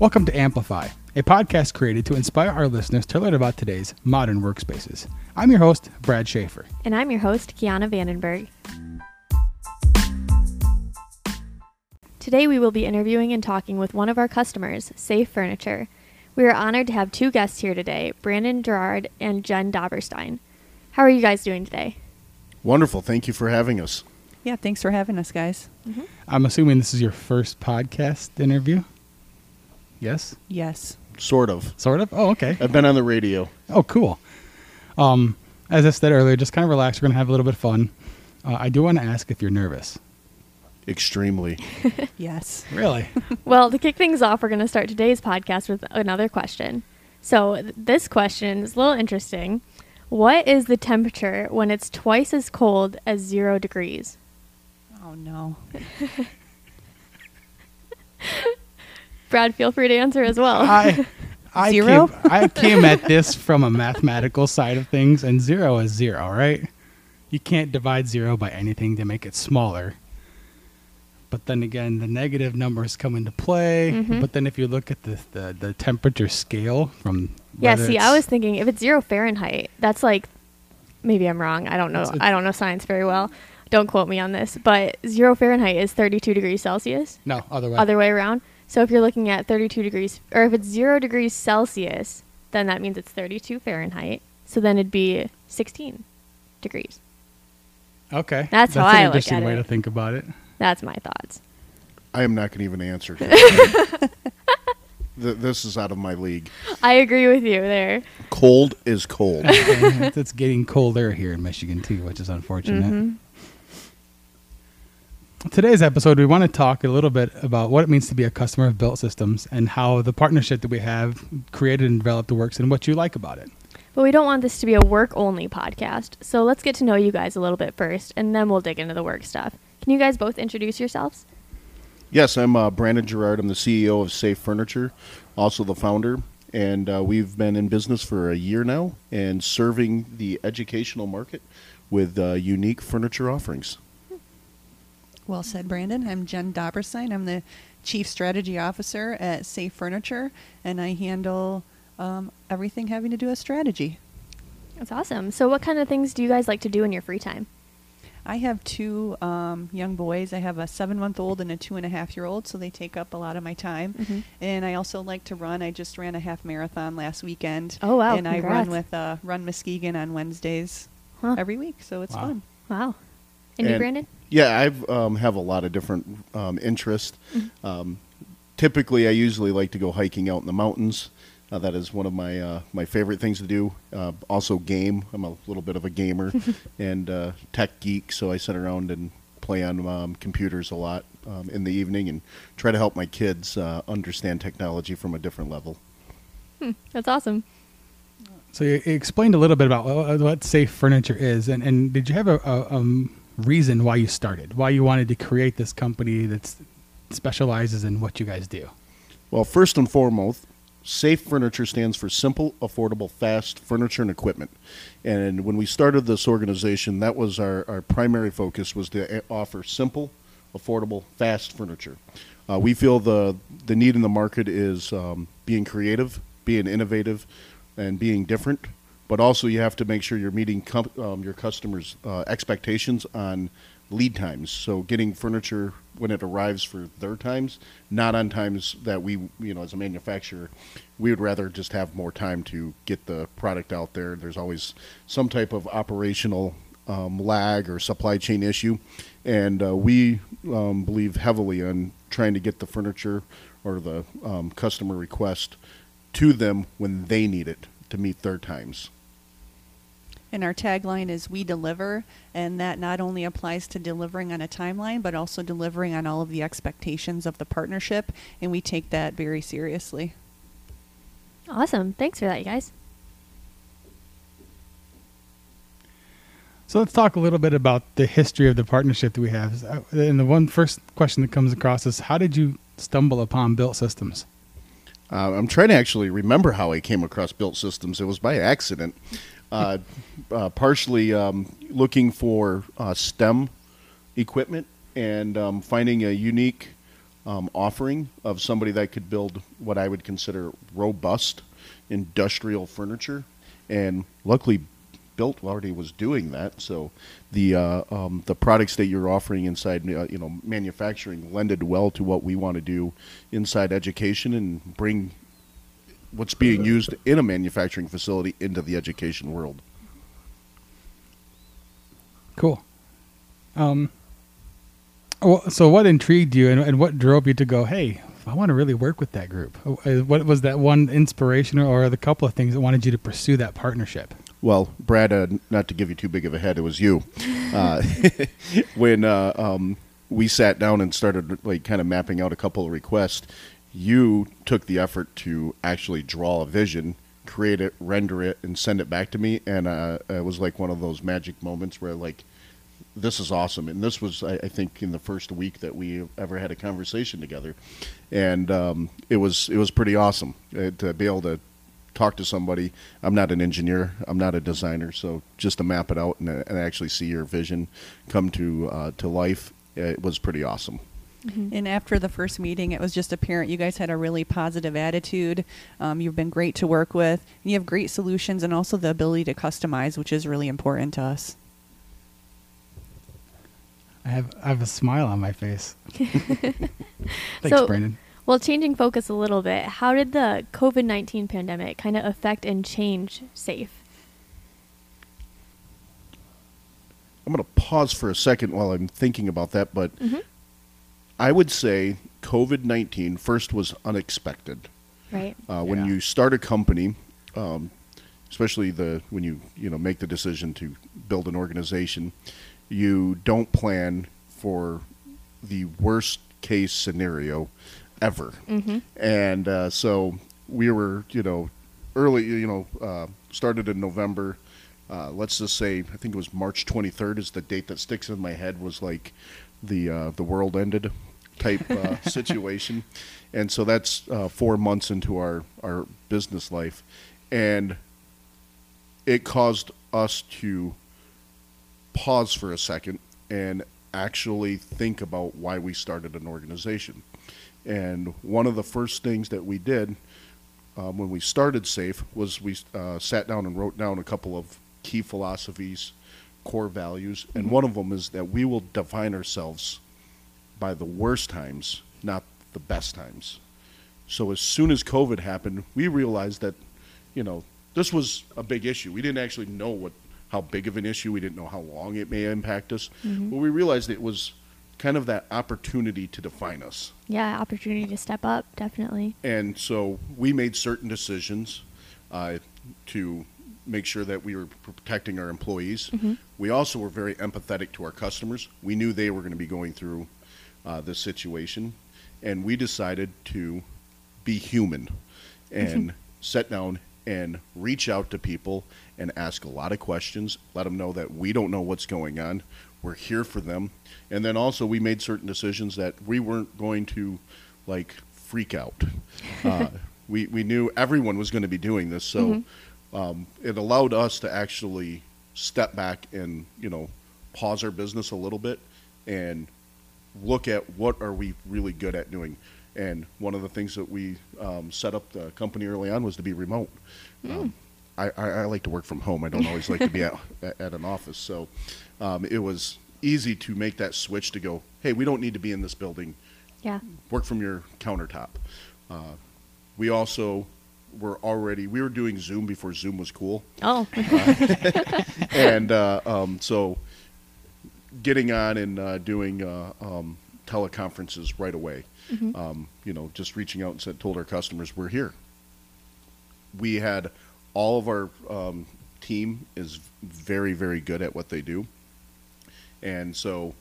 Welcome to Amplify, a podcast created to inspire our listeners to learn about today's modern workspaces. I'm your host, Brad Schaefer. And I'm your host, Kiana Vandenberg. Today we will be interviewing and talking with one of our customers, Safe Furniture. We are honored to have two guests here today, Brandon Gerard and Jen Doberstein. How are you guys doing today? Wonderful. Thank you for having us. Yeah, thanks for having us, guys. Mm-hmm. I'm assuming this is your first podcast interview? Yes? Yes. Sort of. Sort of? Oh, okay. I've been on the radio. Oh, cool. Um, as I said earlier, just kind of relax. We're going to have a little bit of fun. Uh, I do want to ask if you're nervous. Extremely. Yes. Really? Well, to kick things off, we're going to start today's podcast with another question. So, th- this question is a little interesting. What is the temperature when it's twice as cold as zero degrees? Oh no. Brad, feel free to answer as well. I, I Zero? Came, I came at this from a mathematical side of things, and zero is zero, right? You can't divide zero by anything to make it smaller. But then again, the negative numbers come into play. Mhm. But then if you look at the, the, the temperature scale from yeah, see, I was thinking if it's zero Fahrenheit, that's like maybe I'm wrong. I don't know. It's- I don't know science very well. Don't quote me on this, but zero Fahrenheit is 32 degrees Celsius. no other way. Other way around. So if you're looking at 32 degrees, or if it's zero degrees Celsius, then that means it's 32 Fahrenheit. So then it'd be 16 degrees. okay, That's how an I look interesting at way it. to think about it. That's my thoughts. I am not going to even answer. Th- this is out of my league. I agree with you there. Cold is cold. And it's getting colder here in Michigan too, which is unfortunate. Mhm. Today's episode, we want to talk a little bit about what it means to be a customer of Built Systems and how the partnership that we have created and developed works and what you like about it. But we don't want this to be a work only podcast. So let's get to know you guys a little bit first, and then we'll dig into the work stuff. Can you guys both introduce yourselves? yes, I'm uh, Brandon Gerard. I'm the CEO of Safe Furniture, also the founder. And uh, we've been in business for a year now and serving the educational market with uh, unique furniture offerings. Well said, Brandon. I'm Jen Doberstein. I'm the Chief Strategy Officer at Safe Furniture, and I handle um, everything having to do with strategy. That's awesome. So, what kind of things do you guys like to do in your free time? I have two um, young boys. I have a seven-month-old and a two-and-a-half-year-old, so they take up a lot of my time. Mhm. And I also like to run. I just ran a half marathon last weekend. Oh, wow, And I run with uh, Run Muskegon on Wednesdays Huh. every week, so it's Wow. fun. Wow. And you, Brandon? Yeah, I've um, have a lot of different um, interests. Mm-hmm. Um, typically, I usually like to go hiking out in the mountains. Uh, that is one of my uh, my favorite things to do. Uh, also, game. I'm a little bit of a gamer and uh, tech geek, so I sit around and play on um, computers a lot um, in the evening and try to help my kids uh, understand technology from a different level. Hmm, that's awesome. So you you explained a little bit about what what Safe Furniture is, and, and did you have a, a um, reason why you started, why you wanted to create this company that specializes in what you guys do? Well, first and foremost, Safe Furniture stands for Simple, Affordable, Fast Furniture and Equipment. And when we started this organization, that was our, our primary focus was to a- offer simple, affordable, fast furniture. Uh, we feel the the need in the market is um, being creative, being innovative, and being different. But also, you have to make sure you're meeting com- um, your customers' uh, expectations on lead times. So getting furniture when it arrives for their times, not on times that we, you know, as a manufacturer, we would rather just have more time to get the product out there. There's always some type of operational um, lag or supply chain issue, and uh, we um, believe heavily on trying to get the furniture or the um, customer request to them when they need it to meet their times. And our tagline is We Deliver, and that not only applies to delivering on a timeline, but also delivering on all of the expectations of the partnership, and we take that very seriously. Awesome. Thanks for that, you guys. So let's talk a little bit about the history of the partnership that we have. Uh, And the one first question that comes across is, how did you stumble upon Built Systems? Uh, I'm trying to actually remember how I came across Built Systems. It was by accident, uh, uh, partially um, looking for uh, STEM equipment and um, finding a unique um, offering of somebody that could build what I would consider robust industrial furniture, and luckily, Built already was doing that. So the uh, um, the products that you're offering inside, uh, you know, manufacturing lended well to what we want to do inside education and bring what's being used in a manufacturing facility into the education world. Cool. Um. So what intrigued you, and, and what drove you to go? Hey, I want to really work with that group. Uh, What was that one inspiration, or the couple of things that wanted you to pursue that partnership? Well, Brad, uh, not to give you too big of a head, it was you. Uh, when uh, um, we sat down and started like kind of mapping out a couple of requests, you took the effort to actually draw a vision, create it, render it, and send it back to me, and uh, it was like one of those magic moments where like. This is awesome, and this was, I, I think, in the first week that we ever had a conversation together, and um, it was it was pretty awesome uh, to be able to talk to somebody. I'm not an engineer. I'm not a designer. So just to map it out and, and actually see your vision come to uh, to life, it was pretty awesome. And after the first meeting, it was just apparent you guys had a really positive attitude. Um, you've been great to work with. And you have great solutions and also the ability to customize, which is really important to us. I have I have a smile on my face. Thanks, So- Brandon. Well, changing focus a little bit, how did the COVID 19 pandemic kind of affect and change SAFE? I'm going to pause for a second while I'm thinking about that, but Mhm. I would say COVID 19 first was unexpected. Right? Uh, when Yeah. you start a company, um, especially the when you you know make the decision to build an organization, you don't plan for the worst case scenario ever. Mm-hmm. And uh, so we were, you know, early, you know, uh, started in November. Uh, let's just say, I think it was March 23rd is the date that sticks in my head. Was like the uh, the world ended type uh, situation, and so that's uh, four months into our our business life, and it caused us to pause for a second and actually think about why we started an organization. And one of the first things that we did um, when we started SAFE was we uh, sat down and wrote down a couple of key philosophies, core values, and one of them is that we will define ourselves by the worst times, not the best times. So as soon as COVID happened, we realized that, you know, this was a big issue. We didn't actually know what how big of an issue. We didn't know how long it may impact us, but we realized it was kind of that opportunity to define us. Yeah, opportunity to step up, definitely. And so we made certain decisions uh, to make sure that we were protecting our employees. We also were very empathetic to our customers. We knew they were going to be going through uh, this situation, and we decided to be human and sit down and reach out to people and ask a lot of questions, let them know that we don't know what's going on. We're here for them. And then also, we made certain decisions that we weren't going to like freak out. Uh, we, we knew everyone was going to be doing this, so um, it allowed us to actually step back and you know pause our business a little bit and look at what are we really good at doing. And one of the things that we um, set up the company early on was to be remote. Um, I, I, I like to work from home. I don't always like to be at, at an office. So um, it was easy to make that switch to go, hey, we don't need to be in this building. Yeah. Work from your countertop. Uh, we also were already we were doing Zoom before Zoom was cool Oh, and uh, um, so getting on and uh, doing uh, um, teleconferences right away. Um, you know, just reaching out and said, told our customers we're here. We had all of our um, team is very very good at what they do, and so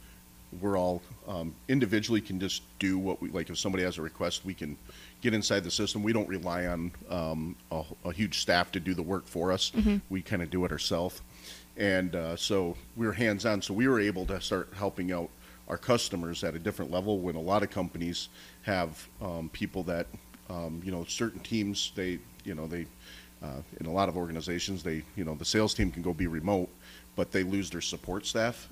we're all um, individually can just do what we like. If somebody has a request, we can get inside the system. We don't rely on um, a, a huge staff to do the work for us. We kind of do it ourselves, and uh, so we were hands on. So we were able to start helping out our customers at a different level. When a lot of companies have um, people that um, you know certain teams they you know they uh, in a lot of organizations they you know the sales team can go be remote, but they lose their support staff,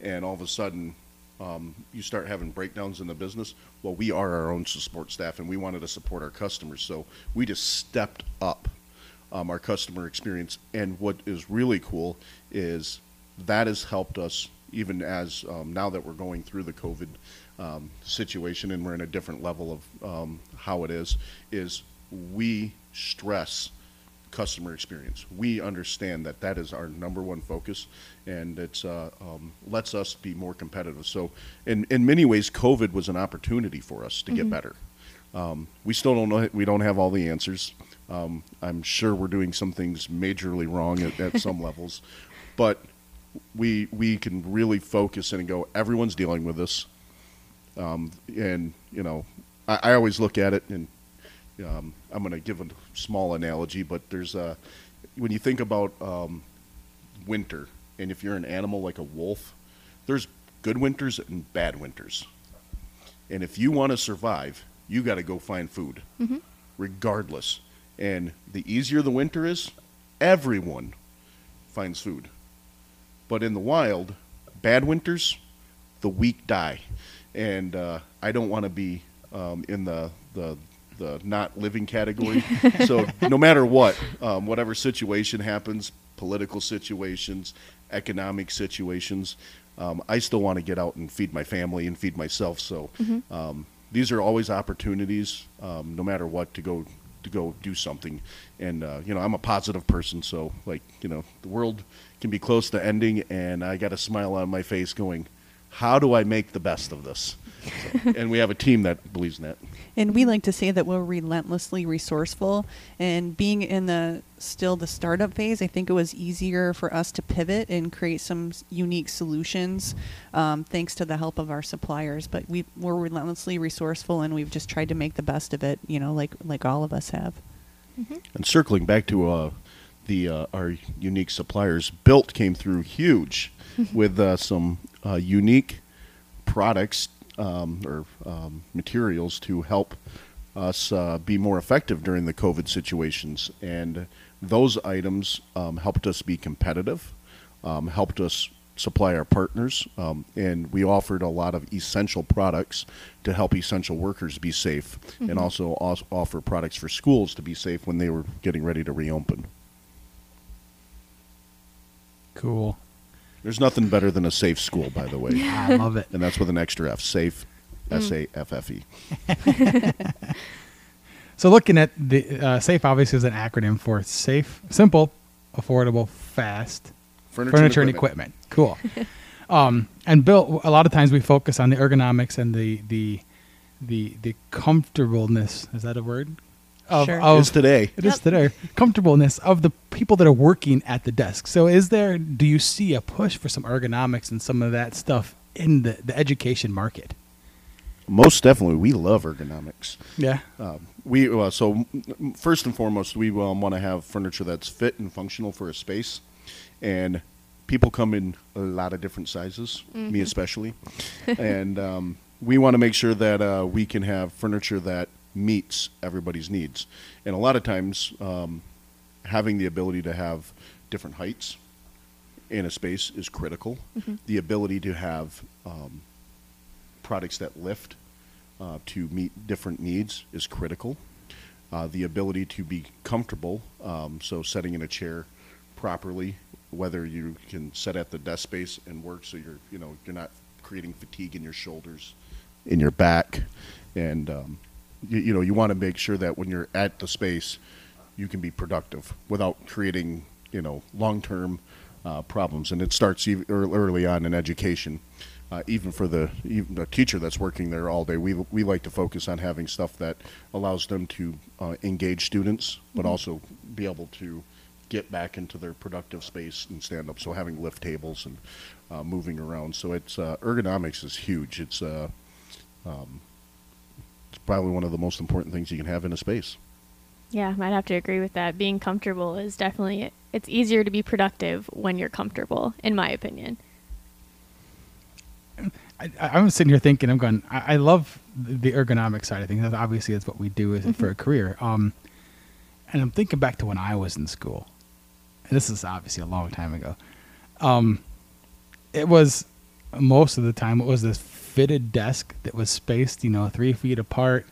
and all of a sudden um, you start having breakdowns in the business. Well, we are our own support staff, and we wanted to support our customers, so we just stepped up um, our customer experience. And what is really cool is that has helped us even as um, now that we're going through the COVID um, situation and we're in a different level of um, how it is, is we stress customer experience. We understand that that is our number one focus, and it's uh, um, lets us be more competitive. So, in in many ways, COVID was an opportunity for us to get better. Um, we still don't know. We don't have all the answers. Um, I'm sure we're doing some things majorly wrong at, at some levels, but we we can really focus in and go. Everyone's dealing with this, um, and you know, I, I always look at it and um, I'm going to give a small analogy, but there's a when you think about um, winter, and if you're an animal like a wolf, there's good winters and bad winters. And if you want to survive, you got to go find food, regardless. And the easier the winter is, everyone finds food. But in the wild, bad winters, the weak die, and uh, I don't want to be um, in the, the the not living category. so no matter what, um, whatever situation happens, political situations, economic situations, um, I still want to get out and feed my family and feed myself. So um, these are always opportunities, um, no matter what, to go to go do something. And uh, you know, I'm a positive person, so like you know, the world can be close to ending, and I got a smile on my face, going, "How do I make the best of this?" So, and we have a team that believes in that. And we like to say that we're relentlessly resourceful. And being in the still the startup phase, I think it was easier for us to pivot and create some unique solutions, um, thanks to the help of our suppliers. But we we're relentlessly resourceful, and we've just tried to make the best of it. You know, like like all of us have. And circling back to uh, the uh, our unique suppliers, Built came through huge with uh, some uh, unique products um, or um, materials to help us uh, be more effective during the COVID situations. And those items um, helped us be competitive, um, helped us supply our partners, um, and we offered a lot of essential products to help essential workers be safe, and also os- offer products for schools to be safe when they were getting ready to reopen. Cool. There's nothing better than a safe school, by the way, I love it. and that's with an extra F. Safe, S A F F E. So looking at the uh, SAFE, obviously is an acronym for safe, simple, affordable, fast furniture, and equipment. Cool. um, and Built, a lot of times we focus on the ergonomics and the the the the comfortableness. Is that a word? Of, Sure. of- Is today. It is Yep. today. Comfortableness of the people that are working at the desk. So, is there? Do you see a push for some ergonomics and some of that stuff in the the education market? Most definitely, we love ergonomics. Yeah. Um, we uh, so first and foremost, we um, want to have furniture that's fit and functional for a space, and people come in a lot of different sizes, me especially, and um, we want to make sure that uh, we can have furniture that meets everybody's needs, and a lot of times, um, having the ability to have different heights in a space is critical. The ability to have um, products that lift uh, to meet different needs is critical. Uh, the ability to be comfortable, um, so setting in a chair properly, whether you can sit at the desk space and work, so you're you know you're not creating fatigue in your shoulders, in your back, and um, you, you know you want to make sure that when you're at the space, you can be productive without creating you know long term uh, problems. And it starts early on in education. Uh, even for the even the teacher that's working there all day, we we like to focus on having stuff that allows them to uh, engage students, but also be able to get back into their productive space and stand up. So having lift tables and uh, moving around. So it's uh, ergonomics is huge. It's uh, um, it's probably one of the most important things you can have in a space. Yeah, I'd have to agree with that. Being comfortable is definitely it's easier to be productive when you're comfortable, in my opinion. I, I- I'm sitting here thinking, I'm going, I, I love the ergonomic side of things. That obviously is what we do is for a career. Um, and I'm thinking back to when I was in school. And this is obviously a long time ago. Um, it was most of the time it was this fitted desk that was spaced, you know, three feet apart,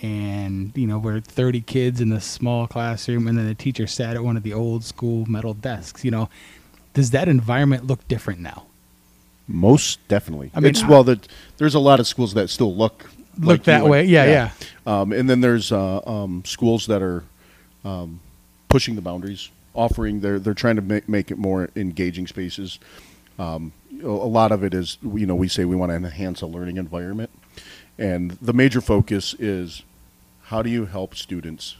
and you know, we're 30 kids in this small classroom, and then the teacher sat at one of the old school metal desks. You know, does that environment look different now? Most definitely. I mean, it's I- well, that there's a lot of schools that still look Look like that way. Yeah, yeah. Um, and then there's uh, um, schools that are um, pushing the boundaries, offering. They're they're trying to make make it more engaging spaces. Um, a lot of it is, you know, we say we want to enhance a learning environment, and the major focus is how do you help students,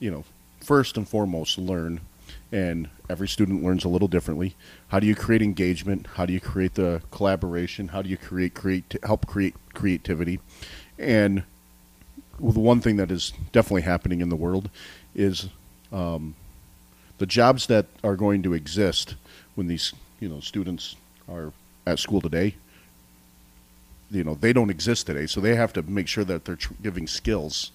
you know, first and foremost learn, and every student learns a little differently. How do you create engagement? How do you create the collaboration? How do you create create help create creativity? And well, the one thing that is definitely happening in the world is um, the jobs that are going to exist when these you know students are at school today you know they don't exist today. So they have to make sure that they're tr- giving skills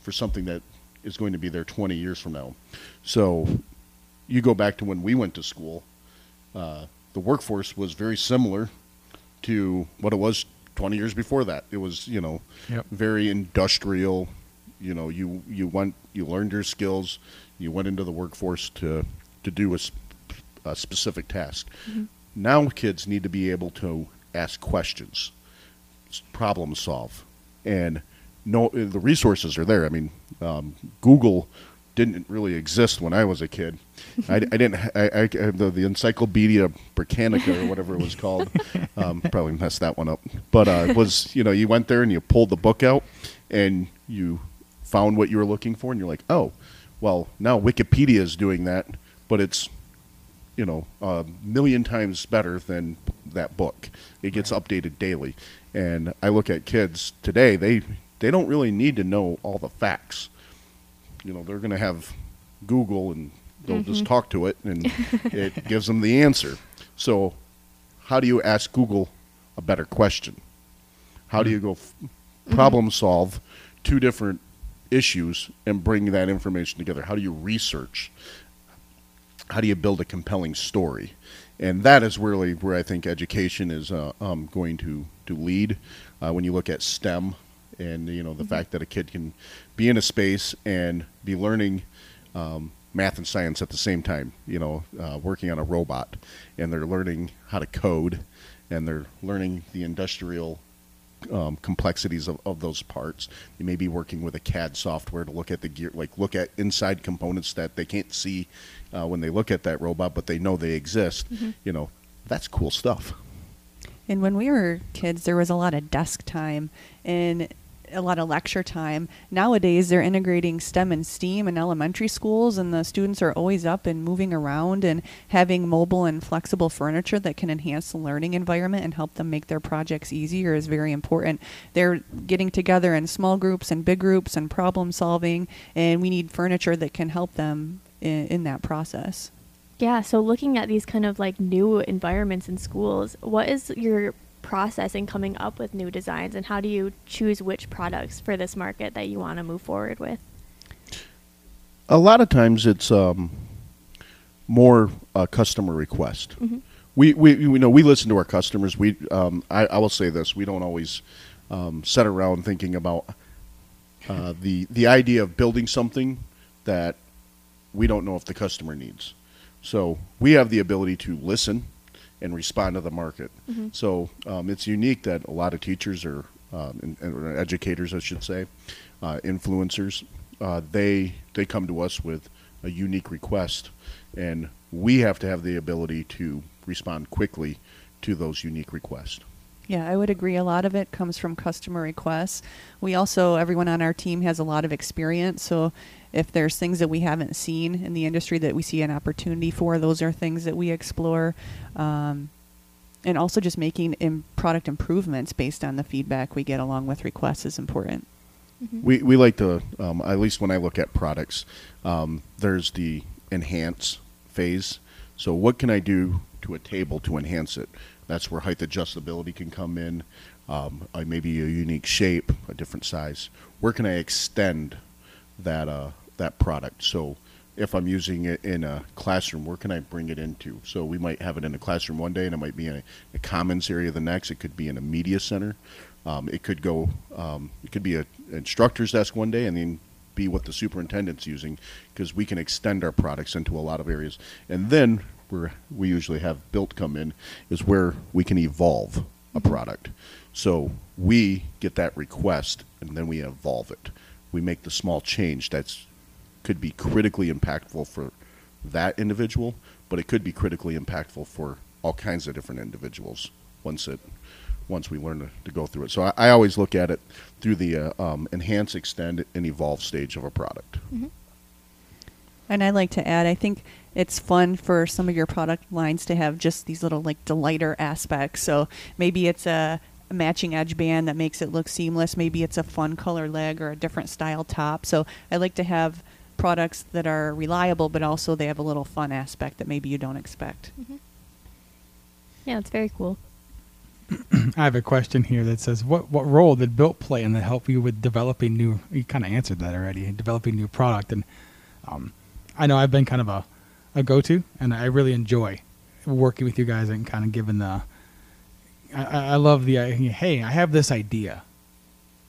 for something that is going to be there 20 years from now. So you go back to when we went to school uh, the workforce was very similar to what it was 20 years before that. It was you know Yep. very industrial. You know you you went you learned your skills. You went into the workforce to to do a, sp- a specific task now kids need to be able to ask questions problem solve and no the resources are there. I mean um, google didn't really exist when i was a kid. I, I didn't I, I the, the encyclopedia britannica or whatever it was called um, probably messed that one up. But uh, it was you know you went there and you pulled the book out and you found what you were looking for and you're like oh well now wikipedia is doing that but it's you know a million times better than that book. It gets updated daily. And i look at kids today they they don't really need to know all the facts. You know they're going to have google and they'll just mm-hmm. talk to it and it gives them the answer. So how do you ask google a better question? How do you mm-hmm. go f- mm-hmm. problem solve two different issues and bring that information together? How do you research how do you build a compelling story? And that is really where i think education is uh, um, going to, to lead. Uh, when you look at stem and you know the fact that a kid can be in a space and be learning um, math and science at the same time you know uh, working on a robot and they're learning how to code and they're learning the industrial um, complexities of, of those parts. You may be working with a CAD software to look at the gear, like look at inside components that they can't see uh, when they look at that robot, but they know they exist. You know, that's cool stuff. And when we were kids, there was a lot of desk time and a lot of lecture time. Nowadays, they're integrating STEM and STEAM in elementary schools, and the students are always up and moving around and having mobile and flexible furniture that can enhance the learning environment and help them make their projects easier is very important. They're getting together in small groups and big groups and problem solving, and we need furniture that can help them in, in that process. Yeah, so looking at these kind of like new environments in schools, what is your process in coming up with new designs and how do you choose which products for this market that you want to move forward with? A lot of times it's um, more a customer request. Mhm. We, we you know we listen to our customers. We um, I, I will say this: we don't always um, sit around thinking about uh, the the idea of building something that we don't know if the customer needs. So we have the ability to listen and respond to the market. Mhm. So um, it's unique that a lot of teachers or um, and, and educators, I should say, uh, influencers, uh, they they come to us with a unique request, and we have to have the ability to respond quickly to those unique requests. Yeah, I would agree. A lot of it comes from customer requests. We also, everyone on our team has a lot of experience. So if there's things that we haven't seen in the industry that we see an opportunity for, those are things that we explore. Um, and also just making Im- product improvements based on the feedback we get along with requests is important. Mhm. We we like to um, at least when I look at products, um, there's the enhance phase. So what can I do to a table to enhance it? That's where height adjustability can come in. Um, uh, maybe a unique shape, a different size. Where can I extend that uh, that product? So if I'm using it in a classroom, where can I bring it into? So we might have it in a classroom one day, and it might be in a, a commons area the next. It could be in a media center. Um, it could go. Um, it could be a instructor's desk one day, and then be what the superintendent's using, because we can extend our products into a lot of areas. And then where we usually have built come in is where we can evolve a product. So we get that request, and then we evolve it. We make the small change that's could be critically impactful for that individual, but it could be critically impactful for all kinds of different individuals once it once we learn to, to go through it. So I, I always look at it through the uh, um, enhance, extend, and evolve stage of a product. And I'd like to add, I think it's fun for some of your product lines to have just these little like delighter aspects. So maybe it's a, a matching edge band that makes it look seamless. Maybe it's a fun color leg or a different style top. So I like to have products that are reliable, but also they have a little fun aspect that maybe you don't expect. Yeah, it's very cool. I have a question here that says, "What what role did Built play in the help you with developing new?" You kind of answered that already. Developing new product, and um, I know I've been kind of a a go to, and I really enjoy working with you guys and kind of giving the. I, I I love the hey, I have this idea.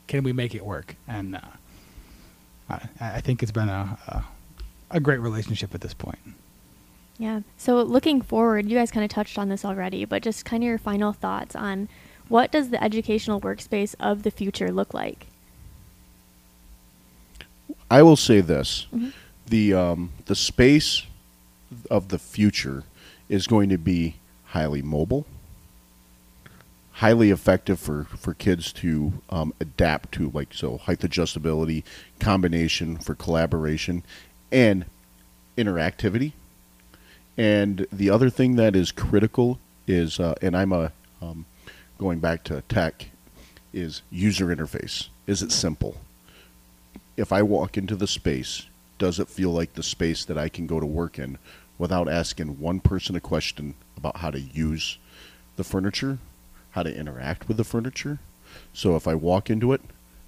Can we make it work? And uh, I, I think it's been a, a a great relationship at this point. Yeah. So looking forward, you guys kind of touched on this already, but just kind of your final thoughts on what does the educational workspace of the future look like? I will say this: Mhm. The um, the space of the future is going to be highly mobile, highly effective for for kids to um, adapt to, like so height adjustability, combination for collaboration, and interactivity. And the other thing that is critical is, uh, and I'm a um, going back to tech, is user interface. Is it simple? if I walk into the space, does it feel like the space that I can go to work in without asking one person a question about how to use the furniture, how to interact with the furniture? So if I walk into it,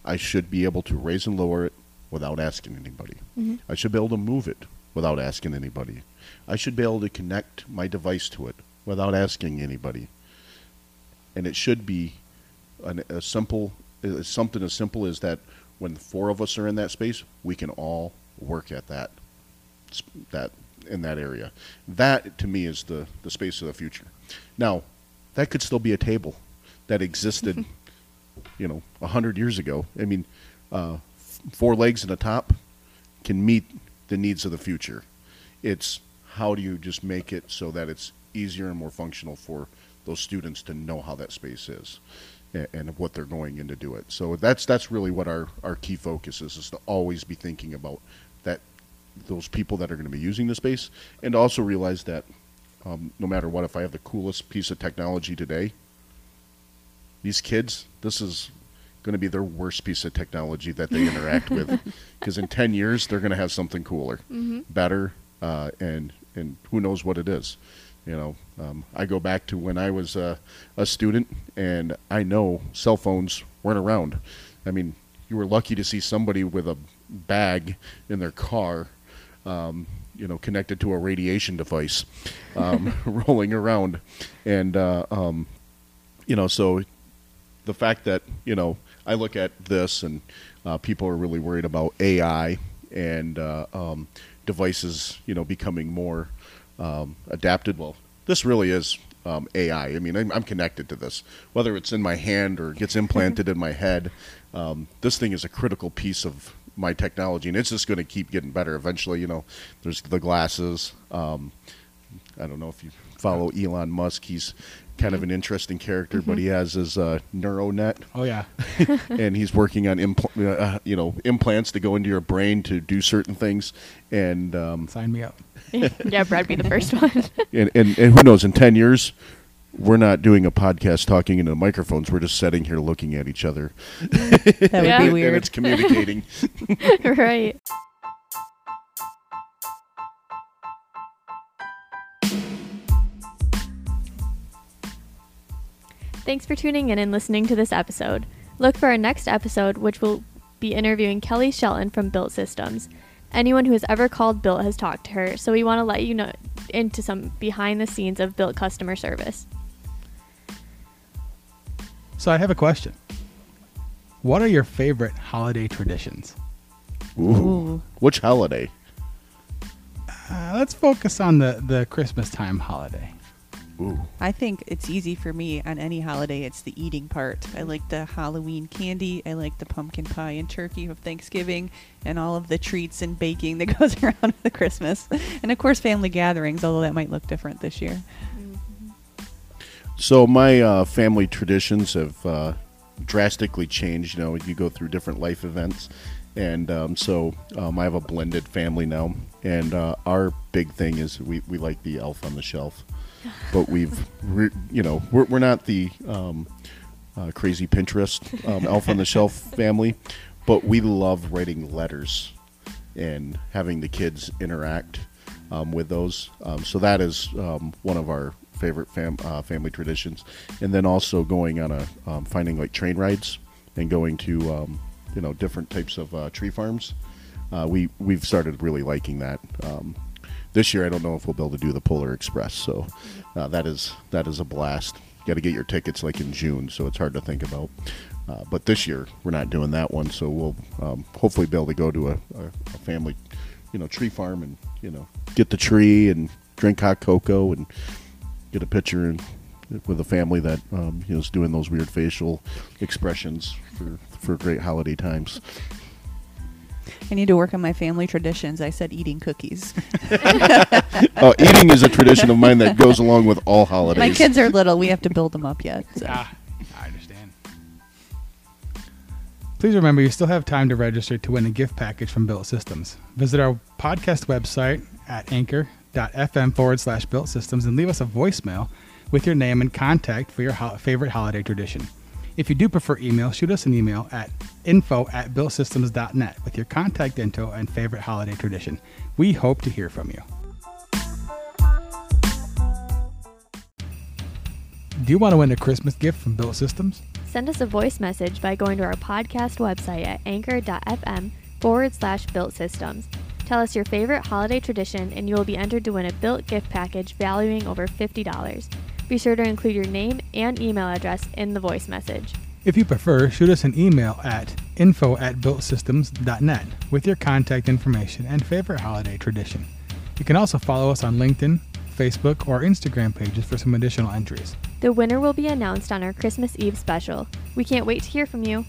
I should be able to raise and lower it without asking anybody. Mhm. I should be able to move it without asking anybody. I should be able to connect my device to it without asking anybody. And it should be an, a simple, uh, something as simple as that. When the four of us are in that space, we can all work at that, that in that area. That to me is the the space of the future. Now, that could still be a table that existed, you know, a hundred years ago. I mean, uh, f- four legs and a top can meet the needs of the future. It's how do you just make it so that it's easier and more functional for those students to know how that space is and, and what they're going in to do it. So that's that's really what our, our key focus is is to always be thinking about that those people that are going to be using the space and also realize that um, no matter what if I have the coolest piece of technology today these kids this is going to be their worst piece of technology that they interact with. Because in 10 years they're going to have something cooler better uh, and and who knows what it is. You know um, i go back to when i was uh, a student and i know cell phones weren't around. I mean you were lucky to see somebody with a bag in their car um, you know connected to a radiation device um, rolling around and uh, um, you know so the fact that you know I look at this and uh, people are really worried about AI and uh, um, devices, you know, becoming more um, adapted. Well, this really is um, AI. I mean, I'm, I'm connected to this, whether it's in my hand or gets implanted in my head. Um, this thing is a critical piece of my technology, and it's just going to keep getting better. Eventually, you know, there's the glasses. Um, I don't know if you follow Elon Musk. He's kind of an interesting character, but he has his uh, NeuroNet, Oh yeah, and he's working on impl- uh, you know implants to go into your brain to do certain things, and um, sign me up. yeah, Brad be the first one. and, and and who knows? In ten years, we're not doing a podcast talking into microphones. We're just sitting here looking at each other, That would Yeah. be and weird. it's communicating. right. Thanks for tuning in and listening to this episode. Look for our next episode, which will be interviewing Kelly Shelton from Built Systems. Anyone who has ever called Built has talked to her, so we want to let you know into some behind the scenes of Built customer service. So I have a question. What are your favorite holiday traditions? Ooh. Ooh. Which holiday? Uh, let's focus on the, the Christmas time holiday. Ooh. I think it's easy for me on any holiday. It's the eating part. I like the Halloween candy. I like the pumpkin pie and turkey of Thanksgiving, and all of the treats and baking that goes around with the Christmas, and of course family gatherings. Although that might look different this year. So my uh, family traditions have uh, drastically changed. You know, you go through different life events, and um, so um, I have a blended family now. And uh, our big thing is we, we like the Elf on the Shelf, but we've re- you know we're we're not the um, uh, crazy Pinterest um, Elf on the Shelf family, but we love writing letters and having the kids interact um, with those. Um, so that is um, one of our favorite fam- uh, family traditions. And then also going on a um, finding like train rides and going to um, you know different types of uh, tree farms. Uh, we we've started really liking that. Um, this year, I don't know if we'll be able to do the Polar Express, so uh, that is that is a blast. You got to get your tickets like in June, so it's hard to think about. Uh, but this year, we're not doing that one, so we'll um, hopefully be able to go to a, a, a family, you know, tree farm and you know get the tree and drink hot cocoa and get a picture and with a family that um, you know is doing those weird facial expressions for for great holiday times. I need to work on my family traditions. I said eating cookies. Oh, eating is a tradition of mine that goes along with all holidays. my kids are little. We have to build them up yet. So. Ah, I understand. Please remember you still have time to register to win a gift package from Built Systems. Visit our podcast website at anchor.fm forward slash built systems and leave us a voicemail with your name and contact for your ho- favorite holiday tradition. If you do prefer email, shoot us an email at info at builtsystems.net with your contact info and favorite holiday tradition. We hope to hear from you. Do you want to win a Christmas gift from Built Systems? Send us a voice message by going to our podcast website at anchor.fm forward slash built systems. Tell us your favorite holiday tradition and you will be entered to win a built gift package valuing over $50. Be sure to include your name and email address in the voice message. If you prefer, shoot us an email at info at builtsystems.net with your contact information and favorite holiday tradition. You can also follow us on LinkedIn, Facebook, or Instagram pages for some additional entries. The winner will be announced on our Christmas Eve special. We can't wait to hear from you.